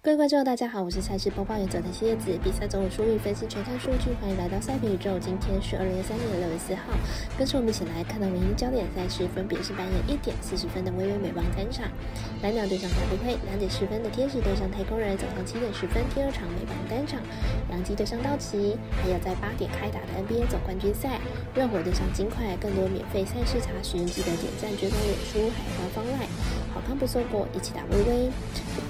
各位观众，大家好，我是赛事播报员佐藤希叶子。比赛总有输赢分析全看数据，欢迎来到赛评宇宙。今天是二零二三年六月四号，跟着我们一起来看到唯一焦点赛事，分别是半夜一点四十分的微微美邦单场，蓝鸟对上大都会；两点十分的天使对上太空人；早上七点十分第二场美邦单场，洋基对上道奇；还有在八点开打的 NBA 总冠军赛，热火对上金块。更多免费赛事查询，记得点赞、追踪脸书，还有官方赖，好看不错过，一起打微微。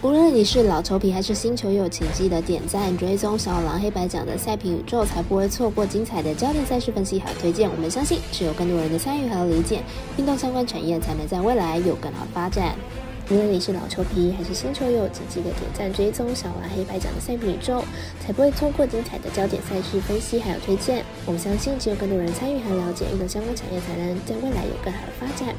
无论你是老球皮还是新球友，请记得点赞、追踪小狼黑白奖的赛评宇宙，才不会错过精彩的焦点赛事分析和推荐。我们相信，只有更多人的参与和理解，运动相关产业才能在未来有更好发展。无论你是老球皮还是新球友，请记得点赞、追踪小蓝黑白奖的赛评宇宙，才不会错过精彩的焦点赛事分析还有推荐。我们相信，只有更多人参与和了解运动相关产业，才能在未来有更好的发展。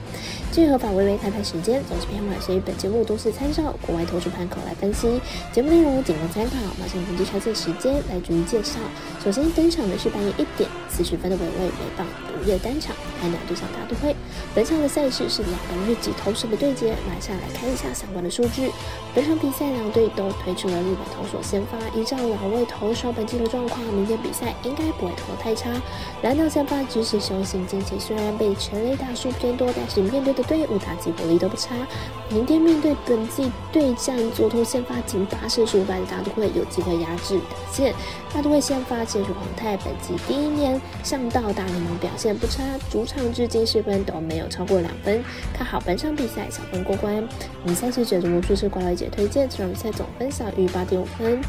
至于合法微微开盘时间，总是偏晚，所以本节目都是参照国外投注盘口来分析。节目内容仅供参考，马上根据条件时间来逐一介绍。首先登场的是半夜一点四十分的微微美棒午夜单场，海鸟对上大都会。本场的赛事是两个日籍投手的对决，马上来。看一下相关的数据。本场比赛两队都推出了日本投手先发，依照老位投手本季的状况，明天比赛应该不会投太差。蓝鸟先发只是雄心近期虽然被全垒打数偏多，但是面对的队伍打击火力都不差。明天面对本季对战左投先发仅八胜数败的大都会，有机会压制表现。大都会先发建属黄太，本季第一年上到大联盟表现不差，主场至今失分都没有超过两分，看好本场比赛小分过关。我们赛事解读魔术师瓜来姐推荐，这场比赛总分小于八点五分。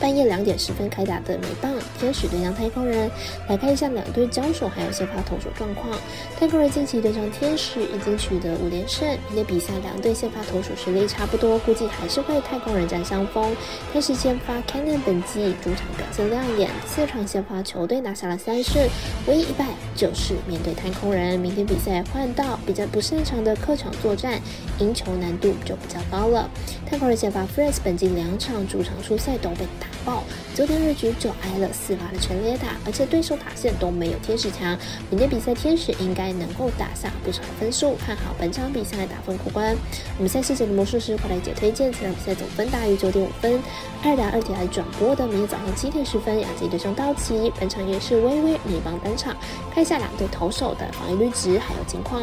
半夜两点十分开打的美棒天使对上太空人，来看一下两队交手还有先发投手状况。太空人近期对上天使已经取得五连胜，明天比赛两队先发投手实力差不多，估计还是会太空人占上风。天使先发 Cannon 本季主场表现亮眼，四场先发球队拿下了三胜，唯一一败就是面对太空人。明天比赛换到比较不擅长的客场作战，赢球难度就比较高了。太空人先发 f r e s 本季两场主场出赛都被。打爆，昨天日局就挨了四发的全垒打，而且对手打线都没有天使强。明天比赛天使应该能够打下不少的分数，看好本场比赛打分过关。我们下期节目魔术师快来姐推荐，这场比赛总分大于九点五分。二打二点来转播的，明天早上七点十分，亚基对上道奇。本场也是微微美邦单场，看一下两队投手的防御率值还有情况。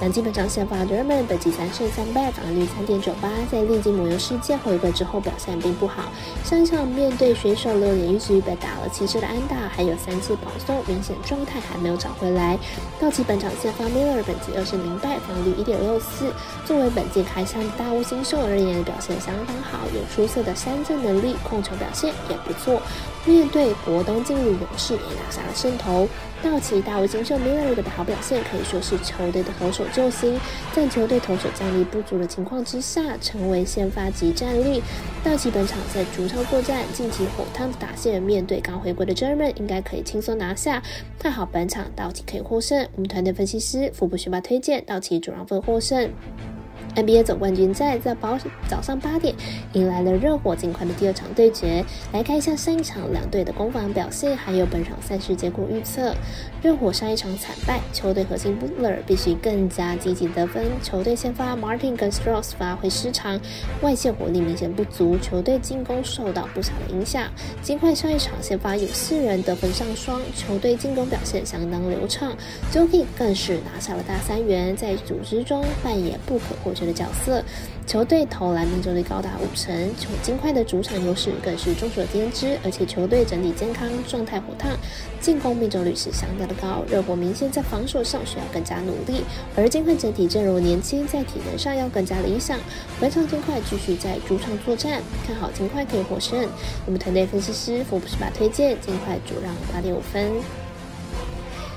两基本场先发 German 本季三胜三败，防御率三点九八，在历经魔游世界回归之后表现并不好。上一场面对选手六点一局被打了七支的安达，还有三次保送，明显状态还没有找回来。道奇本场先发 Miller 本季二胜零败，防率一点六四。作为本季开箱的大物新秀而言，表现相当好，有出色的三振能力，控球表现也不错。面对国东进入勇士也拿下了胜投。道奇大物新秀 Miller 的好表现可以说是球队的投手救星，在球队投手战力不足的情况之下，成为先发级战力。道奇本场在主场作战，晋级火汤的打线，面对刚回归的 German，应该可以轻松拿下。看好本场道奇可以获胜。我们团队分析师腹部学霸推荐道奇主让分获胜。NBA 总冠军赛在早早上八点迎来了热火金块的第二场对决，来看一下上一场两队的攻防表现，还有本场赛事结果预测。热火上一场惨败，球队核心 Butler 必须更加积极得分，球队先发 Martin 跟 Strauss 发挥失常，外线火力明显不足，球队进攻受到不小的影响。金块上一场先发有四人得分上双，球队进攻表现相当流畅 j o k i 更是拿下了大三元，在组织中扮演不可或缺。的角色，球队投篮命中率高达五成，球金块的主场优势更是众所皆知，而且球队整体健康，状态火烫，进攻命中率是相当的高。热火明显在防守上需要更加努力，而金块整体阵容年轻，在体能上要更加理想。本场金块继续在主场作战，看好金块可以获胜。我们团队分析师福布斯把推荐金块主让八点五分。